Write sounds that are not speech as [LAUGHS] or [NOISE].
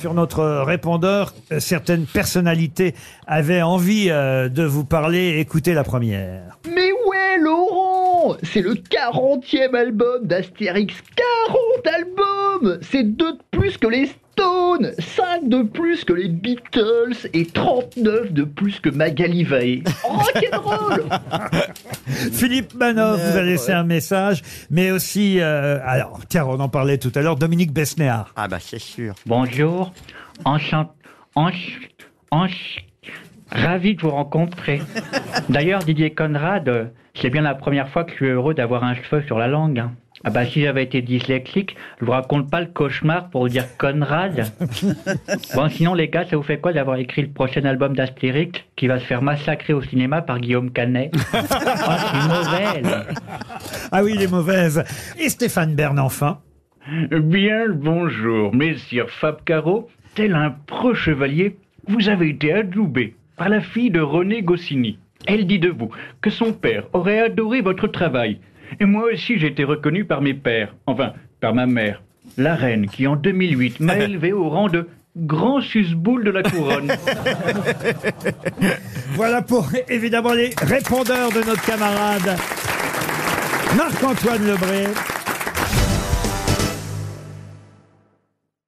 Sur notre répondeur, euh, certaines personnalités avaient envie euh, de vous parler. Écoutez la première. Mais ouais, Laurent C'est le 40e album d'Astérix. 40 albums C'est deux de plus que les Stones, 5 de plus que les Beatles et 39 de plus que Magali Vaé. Rock'n'roll [LAUGHS] Philippe Manoff vous a laissé un message, mais aussi, euh, alors, tiens, on en parlait tout à l'heure, Dominique Besnéard. Ah bah c'est sûr. Bonjour, enchanté, ravi de vous rencontrer. [LAUGHS] D'ailleurs, Didier Conrad, c'est bien la première fois que je suis heureux d'avoir un cheveu sur la langue. hein. Ah bah si j'avais été dyslexique, je vous raconte pas le cauchemar pour dire [LAUGHS] Conrad. Bon sinon les gars, ça vous fait quoi d'avoir écrit le prochain album d'Astérix qui va se faire massacrer au cinéma par Guillaume Canet [LAUGHS] Ah, c'est mauvaise. Ah oui, les mauvaises. Et Stéphane Bern, enfin. Bien le bonjour, messire Fab Caro. Tel un pro chevalier, vous avez été adoubé par la fille de René Goscinny. Elle dit de vous que son père aurait adoré votre travail. Et moi aussi j'ai été reconnu par mes pères, enfin par ma mère, la reine qui en 2008 m'a [LAUGHS] élevé au rang de grand susboule de la couronne. [LAUGHS] Voilà pour, évidemment, les répondeurs de notre camarade Marc-Antoine Lebré.